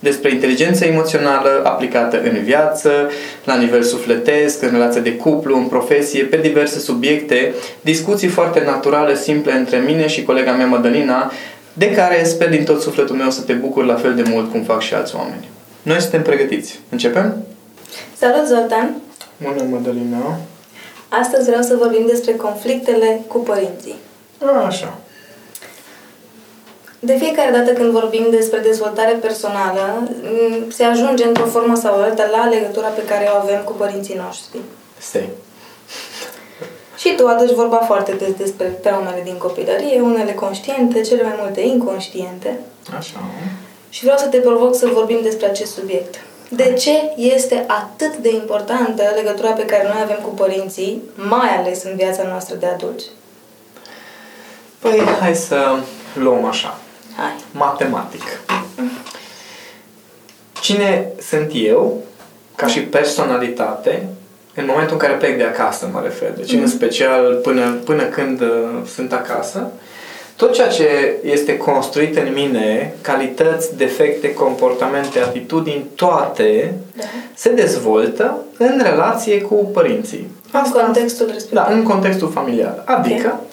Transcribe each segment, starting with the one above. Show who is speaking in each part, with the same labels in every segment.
Speaker 1: despre inteligența emoțională aplicată în viață, la nivel sufletesc, în relație de cuplu, în profesie, pe diverse subiecte, discuții foarte naturale, simple între mine și colega mea Madalina, de care sper din tot sufletul meu să te bucur la fel de mult cum fac și alți oameni. Noi suntem pregătiți. Începem?
Speaker 2: Salut, Zoltan!
Speaker 1: Bună, Madalina!
Speaker 2: Astăzi vreau să vorbim despre conflictele cu părinții.
Speaker 1: A, așa.
Speaker 2: De fiecare dată când vorbim despre dezvoltare personală, se ajunge într-o formă sau alta la legătura pe care o avem cu părinții noștri.
Speaker 1: Stai.
Speaker 2: Și tu aduci vorba foarte des despre traumele din copilărie, unele conștiente, cele mai multe inconștiente.
Speaker 1: Așa.
Speaker 2: Și vreau să te provoc să vorbim despre acest subiect. De ce este atât de importantă legătura pe care noi avem cu părinții, mai ales în viața noastră de adulți?
Speaker 1: Păi, hai să luăm așa.
Speaker 2: Hai.
Speaker 1: Matematic. Cine sunt eu, ca și personalitate, în momentul în care plec de acasă, mă refer. Deci, mm. în special, până, până când uh, sunt acasă, tot ceea ce este construit în mine, calități, defecte, comportamente, atitudini, toate,
Speaker 2: Da.
Speaker 1: se dezvoltă în relație cu părinții.
Speaker 2: În contextul respectiv.
Speaker 1: Da, în contextul familial. Adică, uh,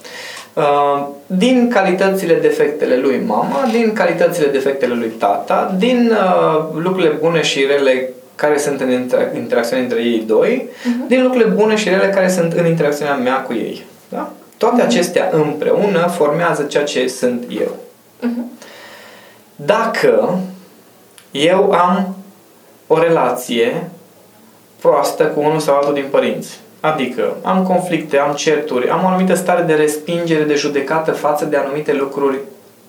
Speaker 1: din calitățile, defectele lui mama, din calitățile, defectele lui tata, din uh, lucrurile bune și rele care sunt în inter- interacțiune între ei doi,
Speaker 2: Mhm.
Speaker 1: din lucrurile bune și rele care sunt în interacțiunea mea cu ei. Da? Toate acestea împreună formează ceea ce sunt eu.
Speaker 2: Mhm.
Speaker 1: Dacă eu am o relație proastă cu unul sau altul din părinți, adică am conflicte, am certuri, am o anumită stare de respingere, de judecată față de anumite lucruri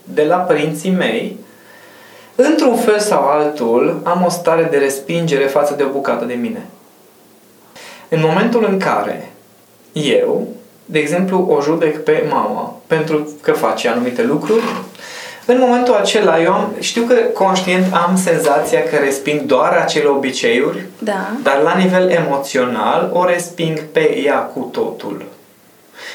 Speaker 1: de la părinții mei, într-un fel sau altul am o stare de respingere față de o bucată de mine. În momentul în care eu, de exemplu, o judec pe mama pentru că face anumite lucruri, în momentul acela eu am, știu că conștient am senzația că resping doar acele obiceiuri,
Speaker 2: Da.
Speaker 1: dar la nivel emoțional o resping pe ea cu totul.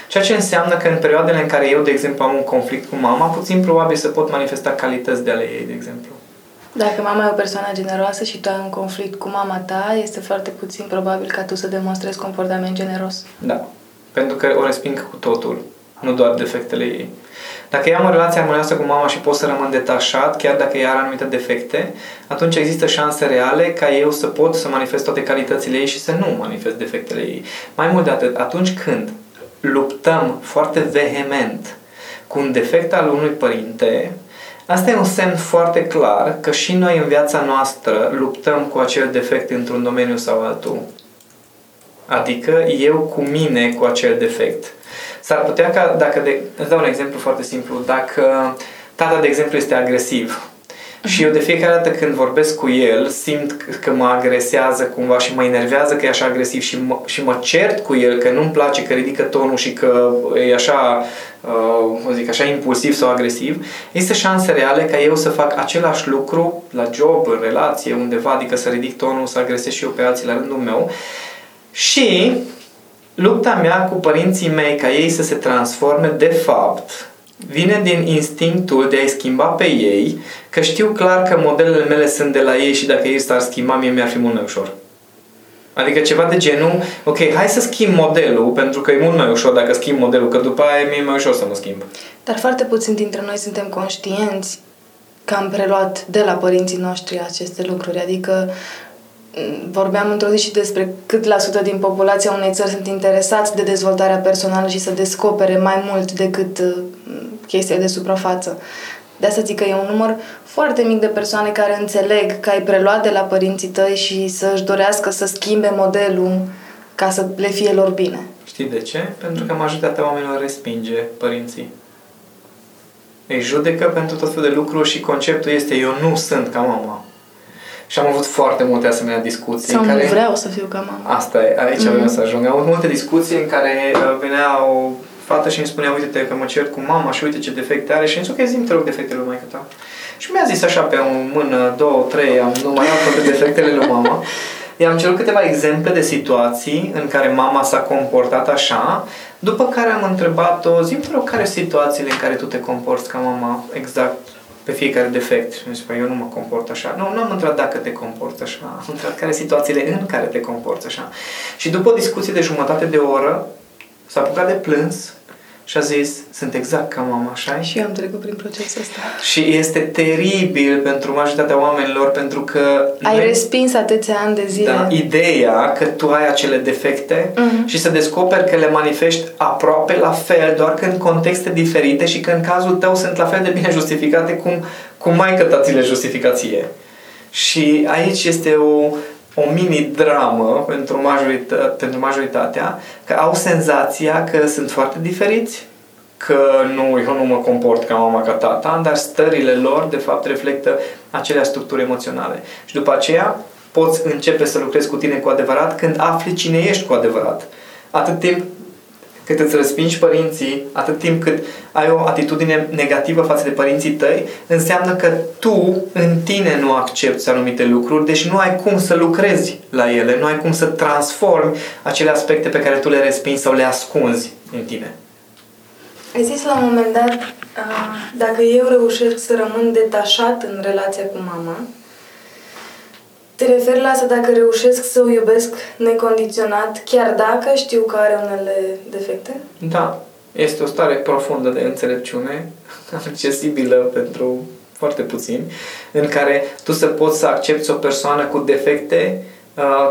Speaker 1: Ceea ce înseamnă că în perioadele în care eu, de exemplu, am un conflict cu mama, puțin probabil să pot manifesta calități de ale ei, de exemplu.
Speaker 3: Dacă mama e o persoană generoasă și tu ai un conflict cu mama ta, este foarte puțin probabil ca tu să demonstrezi comportament generos.
Speaker 1: Da. Pentru că o resping cu totul, nu doar defectele ei. Dacă eu am o relație armonioasă cu mama și pot să rămân detașat, chiar dacă ea are anumite defecte, atunci există șanse reale ca eu să pot să manifest toate calitățile ei și să nu manifest defectele ei. Mai mult de atât, atunci când luptăm foarte vehement cu un defect al unui părinte, asta e un semn foarte clar că și noi în viața noastră luptăm cu acel defect într-un domeniu sau altul. Adică eu cu mine cu acel defect. S-ar putea ca, dacă de, îți dau un exemplu foarte simplu, dacă tata, de exemplu, este agresiv și eu de fiecare dată când vorbesc cu el simt că mă agresează cumva și mă enervează că e așa agresiv și mă, și mă cert cu el că nu-mi place că ridică tonul și că e așa, uh, cum zic, așa impulsiv sau agresiv, există șanse reale ca eu să fac același lucru la job, în relație, undeva, adică să ridic tonul, să agresez și eu pe alții la rândul meu. Și lupta mea cu părinții mei ca ei să se transforme, de fapt, vine din instinctul de a-i schimba pe ei, că știu clar că modelele mele sunt de la ei și dacă ei s-ar schimba, mie mi-ar fi mult mai ușor. Adică ceva de genul, ok, hai să schimb modelul, pentru că e mult mai ușor dacă schimb modelul, că după aia mi-e mai ușor să mă schimb.
Speaker 3: Dar foarte puțin dintre noi suntem conștienți că am preluat de la părinții noștri aceste lucruri. Adică vorbeam într-o zi și despre cât la sută din populația unei țări sunt interesați de dezvoltarea personală și să descopere mai mult decât uh, chestia de suprafață. De asta zic că e un număr foarte mic de persoane care înțeleg că ai preluat de la părinții tăi și să-și dorească să schimbe modelul ca să le fie lor bine.
Speaker 1: Știi de ce? Pentru că majoritatea oamenilor respinge părinții. Îi judecă pentru tot felul de lucruri și conceptul este eu nu sunt ca mama. Și am avut foarte multe asemenea discuții.
Speaker 3: Sau
Speaker 1: în care...
Speaker 3: nu vreau să fiu ca mama.
Speaker 1: Asta e, aici mm-hmm. vreau să ajung. Am avut multe discuții în care uh, venea o fată și îmi spunea, uite-te că mă cer cu mama și uite ce defecte are și îmi zic, ok, zi te rog defectele lui maică ta. Și mi-a zis așa pe o mână, două, trei, am numărat toate defectele lui mama. I-am cerut câteva exemple de situații în care mama s-a comportat așa, după care am întrebat-o, zi rog, care sunt situațiile în care tu te comporți ca mama exact pe fiecare defect. Și mi păi eu nu mă comport așa. Nu, nu am întrebat dacă te comporți așa. Am întrebat care sunt situațiile în care te comporți așa. Și după o discuție de jumătate de oră, s-a apucat de plâns și a zis, sunt exact ca mama, așa
Speaker 3: Și eu am trecut prin procesul ăsta.
Speaker 1: Și este teribil pentru majoritatea oamenilor, pentru că...
Speaker 3: Ai noi, respins atâția ani de zile.
Speaker 1: Da, ideea că tu ai acele defecte uh-huh. și să descoperi că le manifesti aproape la fel, doar că în contexte diferite și că în cazul tău sunt la fel de bine justificate cum, cum mai că ți le justificație. Și aici este o, o mini-dramă pentru, majorita- pentru majoritatea, că au senzația că sunt foarte diferiți, că nu, eu nu mă comport ca mama, ca tata, dar stările lor, de fapt, reflectă acelea structuri emoționale. Și după aceea poți începe să lucrezi cu tine cu adevărat când afli cine ești cu adevărat. Atât timp cât îți respingi părinții, atât timp cât ai o atitudine negativă față de părinții tăi, înseamnă că tu în tine nu accepti anumite lucruri, deci nu ai cum să lucrezi la ele, nu ai cum să transformi acele aspecte pe care tu le respingi sau le ascunzi în tine.
Speaker 2: Ai zis la un moment dat, dacă eu reușesc să rămân detașat în relația cu mama, te referi la asta dacă reușesc să o iubesc necondiționat, chiar dacă știu că are unele defecte?
Speaker 1: Da. Este o stare profundă de înțelepciune, accesibilă pentru foarte puțini, în care tu să poți să accepti o persoană cu defecte Uh,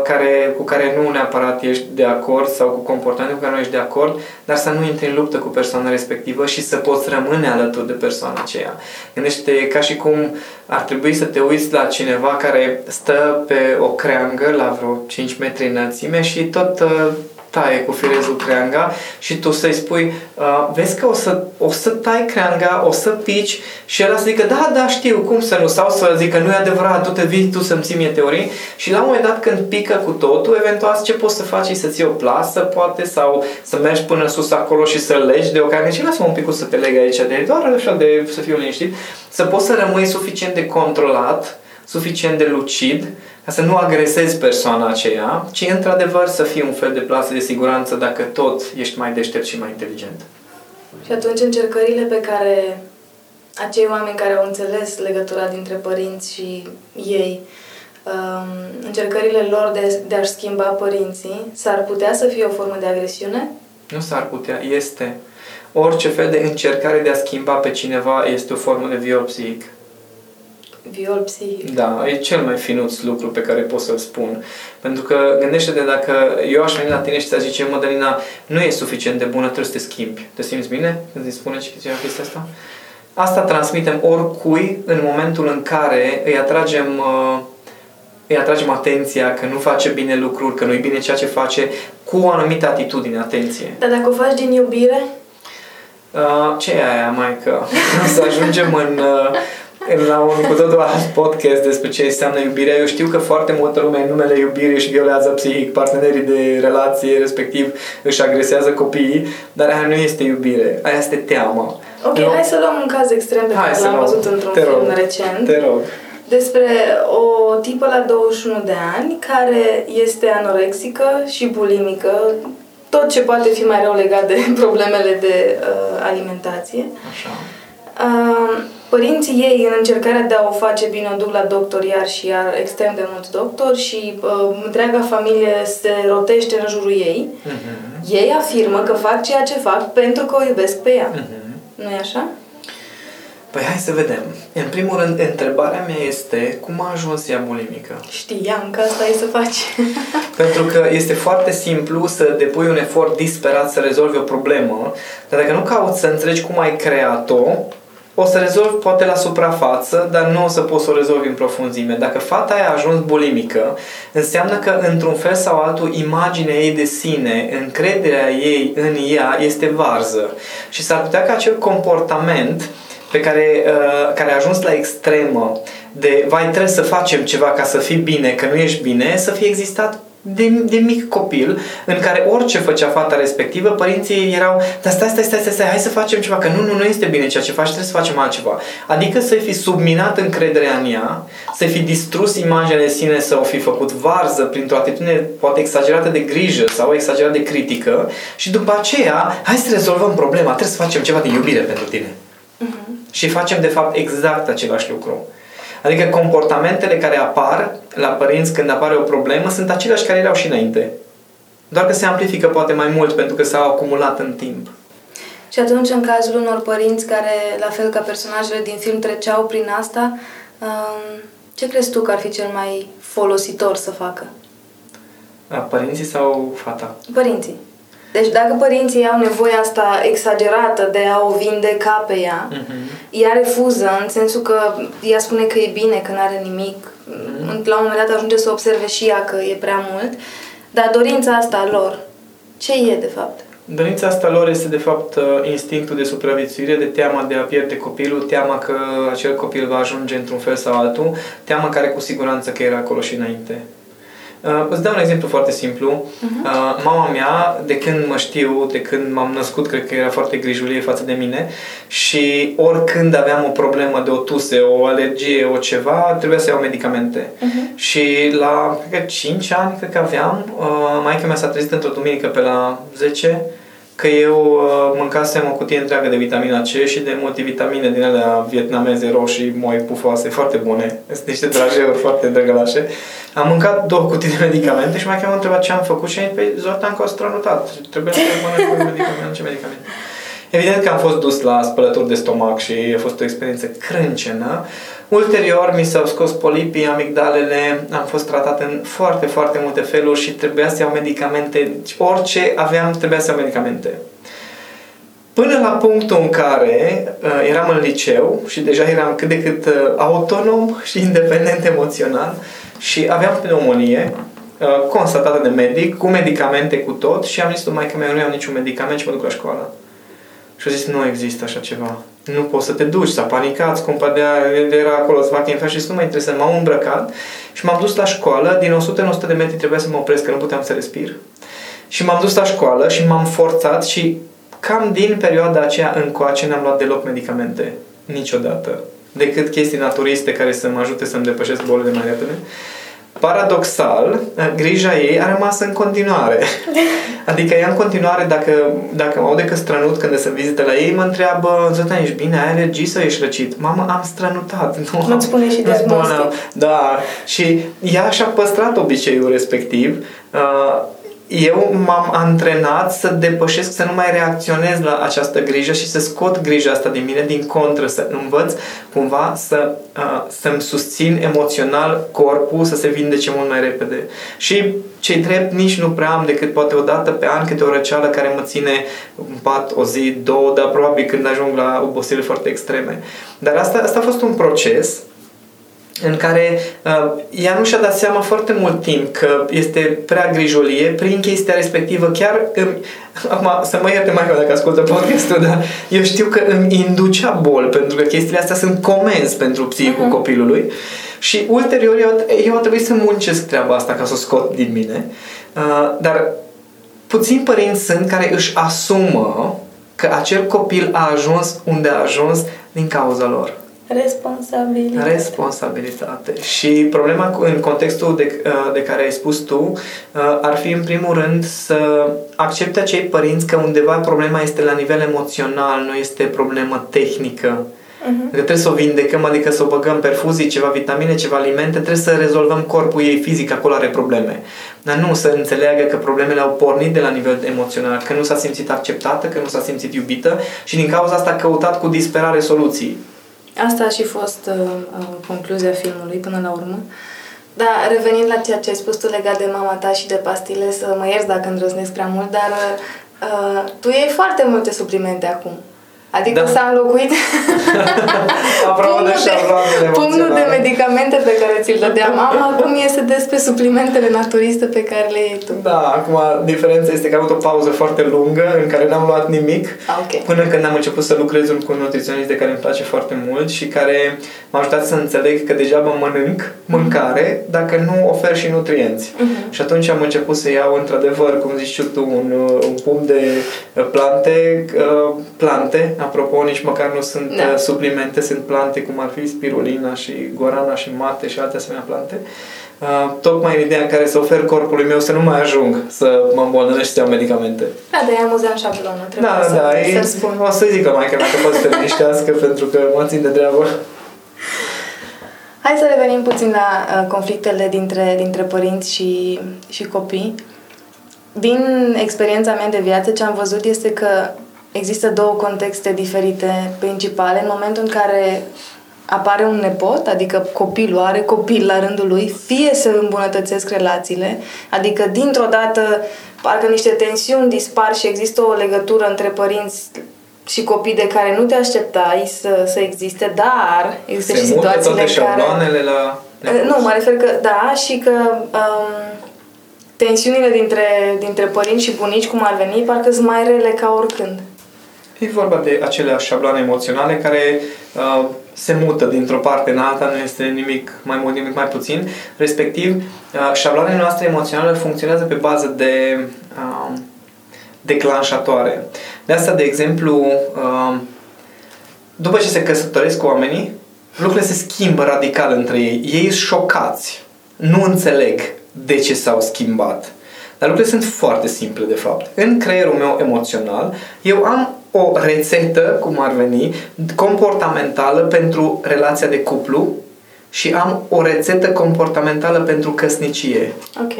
Speaker 1: care, cu care nu neapărat ești de acord sau cu comportamentul cu care nu ești de acord, dar să nu intri în luptă cu persoana respectivă și să poți rămâne alături de persoana aceea. Gândește ca și cum ar trebui să te uiți la cineva care stă pe o creangă la vreo 5 metri înălțime și tot uh, taie cu firezul creanga și tu să-i spui, uh, vezi că o să, o să tai creanga, o să pici? Și el să zică, da, da, știu, cum să nu, sau să zică, nu e adevărat, tu te vii, tu să-mi ții mie teorii. Și la un moment dat când pică cu totul, eventual ce poți să faci e să ții o plasă, poate, sau să mergi până sus acolo și să legi de o carne. Și lasă-mă un pic să te leg aici, de doar așa de să fiu liniștit, să poți să rămâi suficient de controlat, suficient de lucid, ca să nu agresezi persoana aceea, ci într-adevăr să fie un fel de plasă de siguranță dacă tot ești mai deștept și mai inteligent.
Speaker 2: Și atunci încercările pe care acei oameni care au înțeles legătura dintre părinți și ei, um, încercările lor de, de a-și schimba părinții, s-ar putea să fie o formă de agresiune?
Speaker 1: Nu s-ar putea, este. Orice fel de încercare de a schimba pe cineva este o formă de viol psihic
Speaker 2: viol psihic.
Speaker 1: Da, e cel mai finuț lucru pe care pot să-l spun. Pentru că gândește-te dacă eu aș veni la tine și ți zice, Mădălina, nu e suficient de bună, trebuie să te schimbi. Te simți bine când îți spune cineva chestia asta? Asta transmitem oricui în momentul în care îi atragem uh, îi atragem atenția că nu face bine lucruri, că nu-i bine ceea ce face, cu o anumită atitudine, atenție.
Speaker 2: Dar dacă o faci din iubire?
Speaker 1: Uh, ce e aia, mai că să ajungem în, uh, la un cu totul alt podcast despre ce înseamnă iubirea. Eu știu că foarte multă lume în numele iubirii își violează psihic partenerii de relație, respectiv își agresează copiii, dar aia nu este iubire, aia este teamă.
Speaker 2: Ok, nu? hai să luăm un caz extrem pe care l-am văzut într-un
Speaker 1: te
Speaker 2: film
Speaker 1: rog.
Speaker 2: recent.
Speaker 1: Te rog.
Speaker 2: Despre o tipă la 21 de ani care este anorexică și bulimică, tot ce poate fi mai rău legat de problemele de uh, alimentație.
Speaker 1: Așa.
Speaker 2: Uh, Părinții ei, în încercarea de a o face bine, o duc la doctor iar și iar extrem de mulți doctori și uh, întreaga familie se rotește în jurul ei. Uh-huh. Ei afirmă că fac ceea ce fac pentru că o iubesc pe ea. Uh-huh. nu e așa?
Speaker 1: Păi hai să vedem. În primul rând, întrebarea mea este cum a ajuns ea bulimică?
Speaker 2: Știam că asta e să faci.
Speaker 1: Pentru că este foarte simplu să depui un efort disperat să rezolvi o problemă, dar dacă nu cauți să înțelegi cum ai creat-o, o să rezolvi poate la suprafață, dar nu o să poți să o rezolvi în profunzime. Dacă fata aia a ajuns bulimică, înseamnă că într-un fel sau altul imaginea ei de sine, încrederea ei în ea este varză. Și s-ar putea ca acel comportament pe care, uh, care a ajuns la extremă de vai trebuie să facem ceva ca să fii bine, că nu ești bine, să fie existat de, de mic copil, în care orice făcea fata respectivă, părinții erau, dar stai, stai, stai, stai, stai, hai să facem ceva, că nu, nu, nu este bine ceea ce faci, trebuie să facem altceva. Adică să fi subminat încrederea în ea, să fi distrus imaginea de sine, să o fi făcut varză printr-o atitudine poate exagerată de grijă sau exagerată de critică și după aceea, hai să rezolvăm problema, trebuie să facem ceva de iubire pentru tine. Uh-huh. Și facem, de fapt, exact același lucru. Adică comportamentele care apar la părinți când apare o problemă sunt aceleași care erau și înainte. Doar că se amplifică poate mai mult pentru că s-au acumulat în timp.
Speaker 2: Și atunci, în cazul unor părinți care, la fel ca personajele din film, treceau prin asta, um, ce crezi tu că ar fi cel mai folositor să facă?
Speaker 1: Părinții sau fata?
Speaker 2: Părinții. Deci dacă părinții au nevoia asta exagerată de a o vindeca pe ea, uh-huh. ea refuză în sensul că ea spune că e bine, că nu are nimic. Uh-huh. La un moment dat ajunge să observe și ea că e prea mult. Dar dorința asta a lor, ce e de fapt?
Speaker 1: Dorința asta lor este de fapt uh, instinctul de supraviețuire, de teama de a pierde copilul, teama că acel copil va ajunge într-un fel sau altul, teama care cu siguranță că era acolo și înainte. Uh, îți dau un exemplu foarte simplu. Uh-huh. Uh, mama mea, de când mă știu, de când m-am născut, cred că era foarte grijulie față de mine și oricând aveam o problemă de o tuse, o alergie, o ceva, trebuia să iau medicamente. Uh-huh. Și la, cred că 5 ani, cred că aveam, uh, maica mea s-a trezit într-o duminică pe la 10 că eu uh, mâncasem o cutie întreagă de vitamina C și de multivitamine din alea vietnameze roșii, moi pufoase, foarte bune. Sunt niște drajeuri foarte drăgălașe. Am mâncat două cutii de medicamente și mai m-a întrebat ce am făcut și am zis, păi Zoltan, că o strănutat. Trebuie să mănânc medicamente, ce medicamente. Evident că am fost dus la spălături de stomac și a fost o experiență crâncenă. Ulterior mi s-au scos polipii, amigdalele, am fost tratat în foarte, foarte multe feluri și trebuia să iau medicamente. Deci orice aveam, trebuia să iau medicamente. Până la punctul în care uh, eram în liceu și deja eram cât de cât uh, autonom și independent emoțional și aveam pneumonie uh, constatată de medic, cu medicamente, cu tot și am zis lui maică mea, nu iau niciun medicament și mă duc la școală. Și a zis, nu există așa ceva. Nu poți să te duci, s-a panicat, scumpa de era acolo să facă infect și zis, nu mă interesează. M-am îmbrăcat și m-am dus la școală, din 100 în 100 de metri trebuia să mă opresc, că nu puteam să respir. Și m-am dus la școală și m-am forțat și cam din perioada aceea încoace n-am luat deloc medicamente. Niciodată. Decât chestii naturiste care să mă ajute să-mi depășesc bolile mai repede paradoxal, grija ei a rămas în continuare. Adică ea în continuare, dacă, dacă mă aude că strănut când să vizită la ei, mă întreabă, Zătan, ești bine, ai alergii sau ești răcit? Mamă, am strănutat.
Speaker 2: Nu, nu spune și diagnostic.
Speaker 1: Da. Și ea și-a păstrat obiceiul respectiv. Uh, eu m-am antrenat să depășesc, să nu mai reacționez la această grijă și să scot grija asta din mine, din contră, să învăț cumva să, uh, să-mi susțin emoțional corpul să se vindece mult mai repede. Și cei drept nici nu prea am decât poate o dată pe an câte o răceală care mă ține în pat o zi, două, dar probabil când ajung la obosire foarte extreme. Dar asta, asta a fost un proces în care uh, ea nu și-a dat seama foarte mult timp că este prea grijulie prin chestia respectivă. Chiar îmi, acum să mă ierte mai dacă ascultă podcastul, dar eu știu că îmi inducea bol pentru că chestiile astea sunt comenzi pentru psihicul uh-huh. copilului și ulterior eu, eu a trebuit să muncesc treaba asta ca să o scot din mine. Uh, dar puțini părinți sunt care își asumă că acel copil a ajuns unde a ajuns din cauza lor.
Speaker 2: Responsabilitate.
Speaker 1: Responsabilitate. Și problema în contextul de, uh, de care ai spus tu uh, ar fi în primul rând să accepte acei părinți că undeva problema este la nivel emoțional, nu este problemă tehnică. Uh-huh. Că trebuie să o vindecăm, adică să o băgăm perfuzii, ceva vitamine, ceva alimente, trebuie să rezolvăm corpul ei fizic, acolo are probleme. Dar nu să înțeleagă că problemele au pornit de la nivel emoțional, că nu s-a simțit acceptată, că nu s-a simțit iubită și din cauza asta a căutat cu disperare soluții
Speaker 2: Asta a și fost uh, uh, concluzia filmului până la urmă. Dar revenind la ceea ce ai spus tu legat de mama ta și de pastile, să mă ierți dacă îndrăznesc prea mult, dar uh, tu iei foarte multe suplimente acum. Adică da. s-a înlocuit
Speaker 1: pumnul, de,
Speaker 2: pumnul de medicamente pe care ți-l dădea mama, acum este despre suplimentele naturiste pe care le iei tu.
Speaker 1: Da, acum diferența este că am avut o pauză foarte lungă în care n-am luat nimic
Speaker 2: ah, okay.
Speaker 1: până când am început să lucrez cu un nutriționist de care îmi place foarte mult și care m-a ajutat să înțeleg că degeaba mănânc mâncare mm-hmm. dacă nu ofer și nutrienți. Mm-hmm. Și atunci am început să iau într-adevăr, cum zici tu, un, un pumn de plante, uh, plante apropo, nici măcar nu sunt da. Uh, suplimente, sunt plante cum ar fi spirulina și guarana și mate și alte asemenea plante. Uh, tocmai în ideea în care să ofer corpului meu să nu mai ajung să mă îmbolnăvesc și să iau medicamente.
Speaker 2: Da, de aia amuzant șablonul. Trebuie
Speaker 1: da,
Speaker 2: să,
Speaker 1: da, e, să spun. O să zică mai că dacă poți să te liniștească pentru că mă țin de treabă.
Speaker 2: Hai să revenim puțin la uh, conflictele dintre, dintre părinți și, și copii. Din experiența mea de viață, ce am văzut este că există două contexte diferite principale. În momentul în care apare un nepot, adică copilul are copil la rândul lui, fie să îmbunătățesc relațiile, adică dintr-o dată parcă niște tensiuni dispar și există o legătură între părinți și copii de care nu te așteptai să, să existe, dar există
Speaker 1: Se
Speaker 2: și situațiile
Speaker 1: toate
Speaker 2: care...
Speaker 1: la
Speaker 2: nepoți. Nu, mă refer că da, și că um, tensiunile dintre, dintre părinți și bunici, cum ar veni, parcă sunt mai rele ca oricând.
Speaker 1: E vorba de acele șabloane emoționale care uh, se mută dintr-o parte în alta, nu este nimic mai mult, nimic mai puțin. Respectiv, uh, șabloanele noastre emoționale funcționează pe bază de uh, declanșatoare. De asta, de exemplu, uh, după ce se căsătoresc cu oamenii, lucrurile se schimbă radical între ei. Ei sunt șocați. Nu înțeleg de ce s-au schimbat. Dar lucrurile sunt foarte simple, de fapt. În creierul meu emoțional, eu am o rețetă, cum ar veni, comportamentală pentru relația de cuplu și am o rețetă comportamentală pentru căsnicie.
Speaker 2: Ok.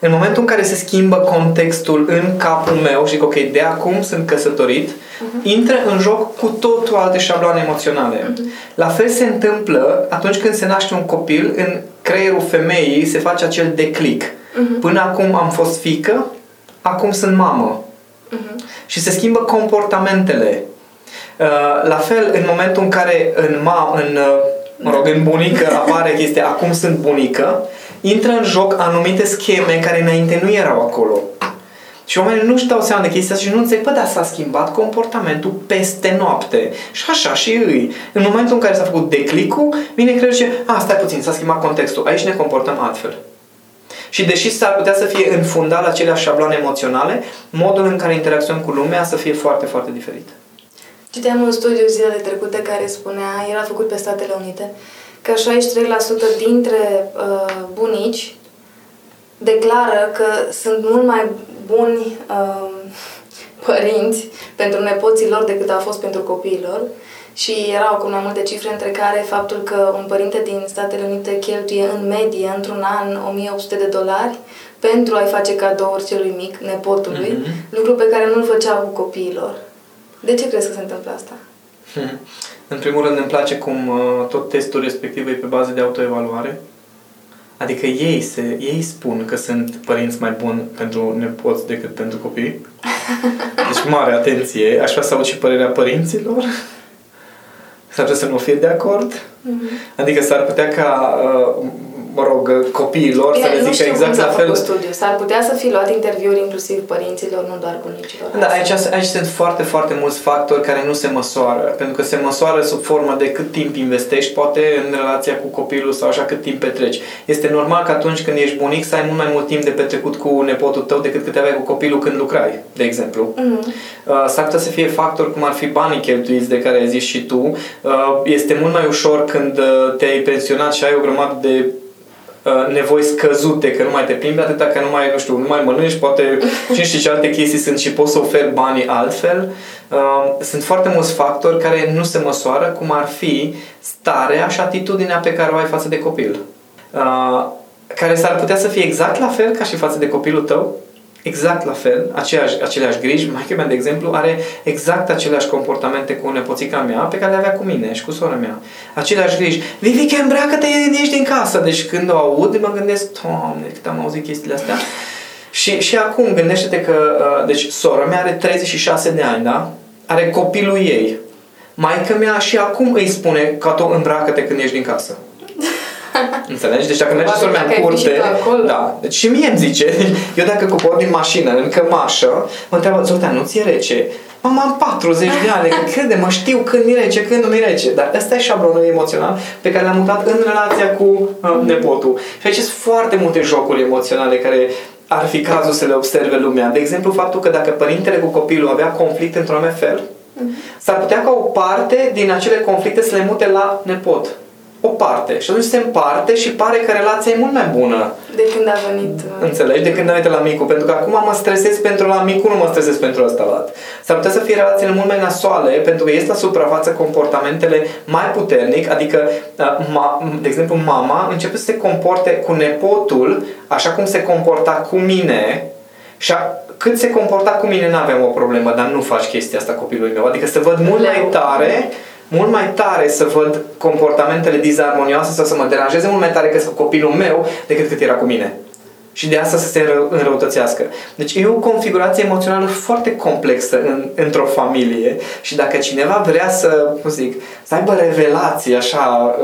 Speaker 1: În momentul în care se schimbă contextul în capul meu și că, ok, de acum sunt căsătorit, uh-huh. intră în joc cu totul alte șabloane emoționale. Uh-huh. La fel se întâmplă atunci când se naște un copil, în creierul femeii se face acel declic. Uh-huh. Până acum am fost fică, acum sunt mamă. Uh-huh. Și se schimbă comportamentele. Uh, la fel, în momentul în care în, ma, în, uh, mă rog, în bunică apare chestia acum sunt bunică, intră în joc anumite scheme care înainte nu erau acolo. Și oamenii nu-și dau seama de chestia asta și nu înțeleg, bă, dar s-a schimbat comportamentul peste noapte. Și așa și îi. În momentul în care s-a făcut declicul, vine creierul și zice, a, stai puțin, s-a schimbat contextul, aici ne comportăm altfel. Și deși s-ar putea să fie înfundat la aceleași șabloane emoționale, modul în care interacționăm cu lumea să fie foarte, foarte diferit.
Speaker 2: Citeam un studiu zilele trecute care spunea, era făcut pe Statele Unite, că 63% dintre uh, bunici declară că sunt mult mai buni uh, părinți pentru nepoții lor decât au fost pentru copiilor și erau cu mai multe cifre, între care faptul că un părinte din Statele Unite cheltuie în medie într-un an 1800 de dolari pentru a-i face cadouri celui mic, nepotului, mm-hmm. lucru pe care nu-l făceau cu copiilor. De ce crezi că se întâmplă asta?
Speaker 1: Hmm. În primul rând îmi place cum uh, tot testul respectiv e pe bază de autoevaluare. Adică ei, se, ei spun că sunt părinți mai buni pentru nepoți decât pentru copii. Deci mare atenție. Aș vrea să aud și părerea părinților s-ar putea să nu fie de acord. Mm-hmm. Adică s-ar putea ca uh, mă rog, copiilor Bine, să le zică exact la fel.
Speaker 2: studiu. S-ar putea să fi luat interviuri inclusiv părinților, nu doar bunicilor.
Speaker 1: Da, aici, aici sunt foarte, foarte mulți factori care nu se măsoară. Pentru că se măsoară sub formă de cât timp investești, poate în relația cu copilul sau așa cât timp petreci. Este normal că atunci când ești bunic să ai mult mai mult timp de petrecut cu nepotul tău decât cât aveai cu copilul când lucrai, de exemplu. Mm-hmm. Uh, s-ar putea să fie factori cum ar fi banii cheltuiți de care ai zis și tu. Uh, este mult mai ușor când uh, te-ai pensionat și ai o grămadă de Uh, nevoi scăzute, că nu mai te plimbi atâta, că nu mai, nu știu, nu mai mănânci, poate și știi ce alte chestii sunt și poți să oferi banii altfel. Uh, sunt foarte mulți factori care nu se măsoară, cum ar fi starea și atitudinea pe care o ai față de copil. Uh, care s-ar putea să fie exact la fel ca și față de copilul tău, exact la fel, aceeași, aceleași griji. Maica mea, de exemplu, are exact aceleași comportamente cu nepoțica mea pe care le avea cu mine și cu sora mea. Aceleași griji. Vivica, îmbracă-te, ieși din casă. Deci când o aud, mă gândesc, Doamne, cât am auzit chestiile astea. Și, și acum, gândește-te că, uh, deci, sora mea are 36 de ani, da? Are copilul ei. Maica mea și acum îi spune ca tu îmbracă-te când ieși din casă. Înțelegi? Deci dacă merge sora mea în curte, da. Deci și mie îmi zice, eu dacă cobor din mașină, în cămașă, mă întreabă, Zoltan, nu ți-e rece? Mama, am 40 de ani, că crede, mă știu când mi rece, când nu mi rece. Dar ăsta e șablonul emoțional pe care l-am mutat în relația cu uh, nepotul. Și aici sunt foarte multe jocuri emoționale care ar fi cazul să le observe lumea. De exemplu, faptul că dacă părintele cu copilul avea conflict într-un anume fel, uh-huh. s-ar putea ca o parte din acele conflicte să le mute la nepot o parte. Și atunci se împarte și pare că relația e mult mai bună.
Speaker 2: De când a venit...
Speaker 1: Uh, Înțelegi? De când a venit la micul. Pentru că acum mă stresez pentru la micul, nu mă stresez pentru ăsta la S-ar putea să fie relațiile mult mai nasoale, pentru că este la suprafață comportamentele mai puternic, adică, uh, de exemplu, mama începe să se comporte cu nepotul așa cum se comporta cu mine și a, cât se comporta cu mine nu aveam o problemă, dar nu faci chestia asta copilului meu. Adică să văd mult mai tare mult mai tare să văd comportamentele dizarmonioase sau să mă deranjeze mult mai tare că copilul meu decât cât era cu mine și de asta să se înrăutățească. Deci e o configurație emoțională foarte complexă în, într-o familie și dacă cineva vrea să, cum zic, să aibă revelații așa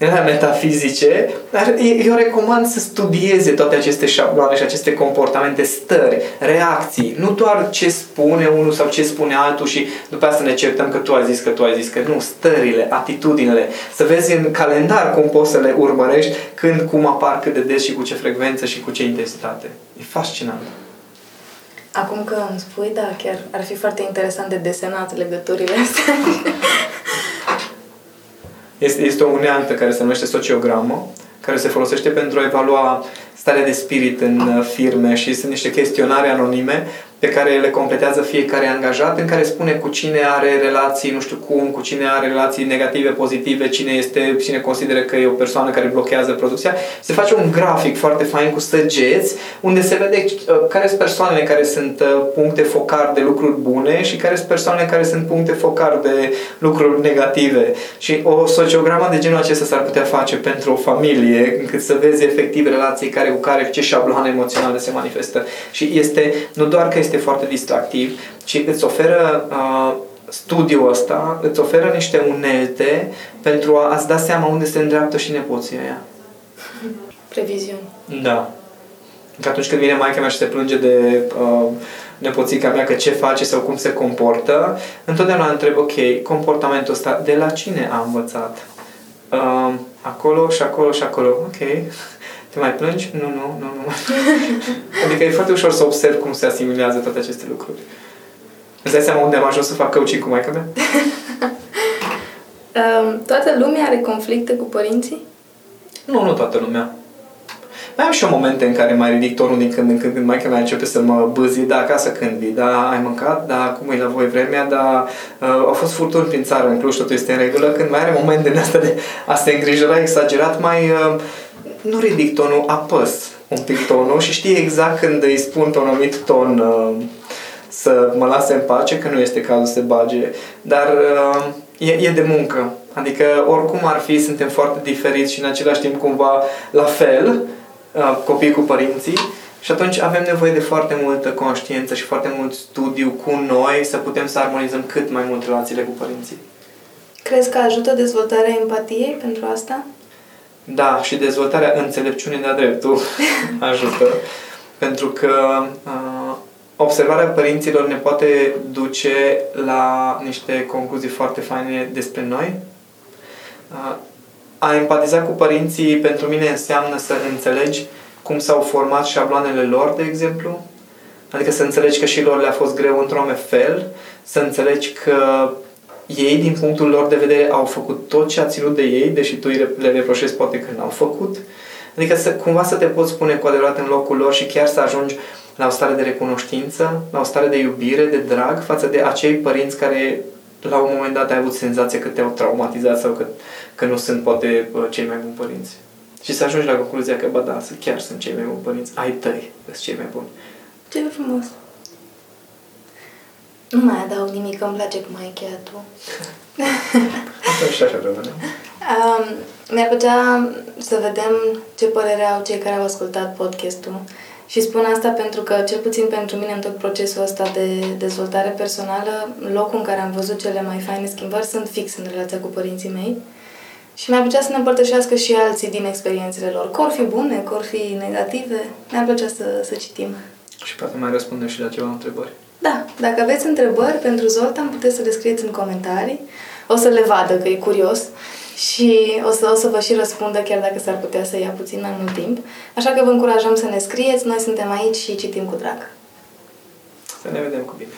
Speaker 1: uh, metafizice, dar eu recomand să studieze toate aceste șabloane și aceste comportamente, stări, reacții, nu doar ce spune unul sau ce spune altul și după asta să ne certăm că tu ai zis, că tu ai zis, că nu, stările, atitudinile, să vezi în calendar cum poți să le urmărești, când, cum apar, cât de des și cu ce frecvență și cu ce intensitate. E fascinant.
Speaker 2: Acum că îmi spui, da, chiar ar fi foarte interesant de desenat legăturile astea.
Speaker 1: Este, este o unealtă care se numește sociogramă, care se folosește pentru a evalua starea de spirit în uh, firme și sunt niște chestionare anonime pe care le completează fiecare angajat, în care spune cu cine are relații, nu știu cum, cu cine are relații negative, pozitive, cine este, cine consideră că e o persoană care blochează producția. Se face un grafic foarte fain cu săgeți, unde se vede uh, care sunt persoanele care sunt uh, puncte focar de lucruri bune și care sunt persoanele care sunt puncte focar de lucruri negative. Și o sociogramă de genul acesta s-ar putea face pentru o familie, încât să vezi efectiv relații care cu care, ce șabloane emoționale se manifestă. Și este, nu doar că este este foarte distractiv, ci îți oferă uh, studiul ăsta, îți oferă niște unelte pentru a-ți da seama unde se îndreaptă și nepoția aia.
Speaker 2: Previziuni.
Speaker 1: Da. Că atunci când vine maica mea și se plânge de uh, nepoțica mea că ce face sau cum se comportă, întotdeauna întreb, ok, comportamentul ăsta, de la cine a învățat? Uh, acolo și acolo și acolo. Ok. Te mai plângi? Nu, nu, nu, nu. adică e foarte ușor să observ cum se asimilează toate aceste lucruri. Îți dai seama unde am ajuns să fac coaching cu maica mea?
Speaker 2: um, toată lumea are conflicte cu părinții?
Speaker 1: Nu, nu toată lumea. Mai am și eu momente în care mai ridic tonul din când în când, când maica mea începe să mă bâzi, da, acasă când vii, da, ai mâncat, da, cum e la voi vremea, da, uh, au fost furtuni prin țară, în Cluj totul este în regulă, când mai are momente din astea de a se îngrijora exagerat, mai uh, nu ridic tonul, apăs un pic tonul și știi exact când îi spun pe un anumit ton uh, să mă lase în pace, că nu este cazul să se bage, dar uh, e, e de muncă. Adică oricum ar fi, suntem foarte diferiți și în același timp cumva la fel, uh, copii cu părinții, și atunci avem nevoie de foarte multă conștiință și foarte mult studiu cu noi să putem să armonizăm cât mai mult relațiile cu părinții.
Speaker 2: Crezi că ajută dezvoltarea empatiei pentru asta?
Speaker 1: Da, și dezvoltarea înțelepciunii de-a dreptul ajută. Pentru că uh, observarea părinților ne poate duce la niște concluzii foarte faine despre noi. Uh, a empatiza cu părinții pentru mine înseamnă să înțelegi cum s-au format șabloanele lor, de exemplu. Adică să înțelegi că și lor le-a fost greu într-un fel, să înțelegi că ei, din punctul lor de vedere, au făcut tot ce a ținut de ei, deși tu le reproșezi poate că n-au făcut. Adică să, cumva să te poți pune cu adevărat în locul lor și chiar să ajungi la o stare de recunoștință, la o stare de iubire, de drag față de acei părinți care la un moment dat ai avut senzația că te-au traumatizat sau că, că nu sunt poate cei mai buni părinți. Și să ajungi la concluzia că, bă, da, chiar sunt cei mai buni părinți, ai tăi, sunt cei mai buni.
Speaker 2: Ce frumos! Nu mai adaug nimic, îmi place cum ai încheiat tu.
Speaker 1: Atunci și așa rămâne.
Speaker 2: Um, mi-ar plăcea să vedem ce părere au cei care au ascultat podcastul și spun asta pentru că, cel puțin pentru mine, în tot procesul ăsta de dezvoltare personală, locul în care am văzut cele mai faine schimbări sunt fix în relația cu părinții mei. Și mi-ar plăcea să ne împărtășească și alții din experiențele lor. Cor fi bune, cor fi negative, mi-ar plăcea să, să citim.
Speaker 1: Și poate mai răspundem și la ceva întrebări.
Speaker 2: Da, dacă aveți întrebări pentru Zoltan, puteți să le scrieți în comentarii. O să le vadă, că e curios. Și o să, o să vă și răspundă, chiar dacă s-ar putea să ia puțin mai mult timp. Așa că vă încurajăm să ne scrieți, noi suntem aici și citim cu drag.
Speaker 1: Să ne vedem cu bine.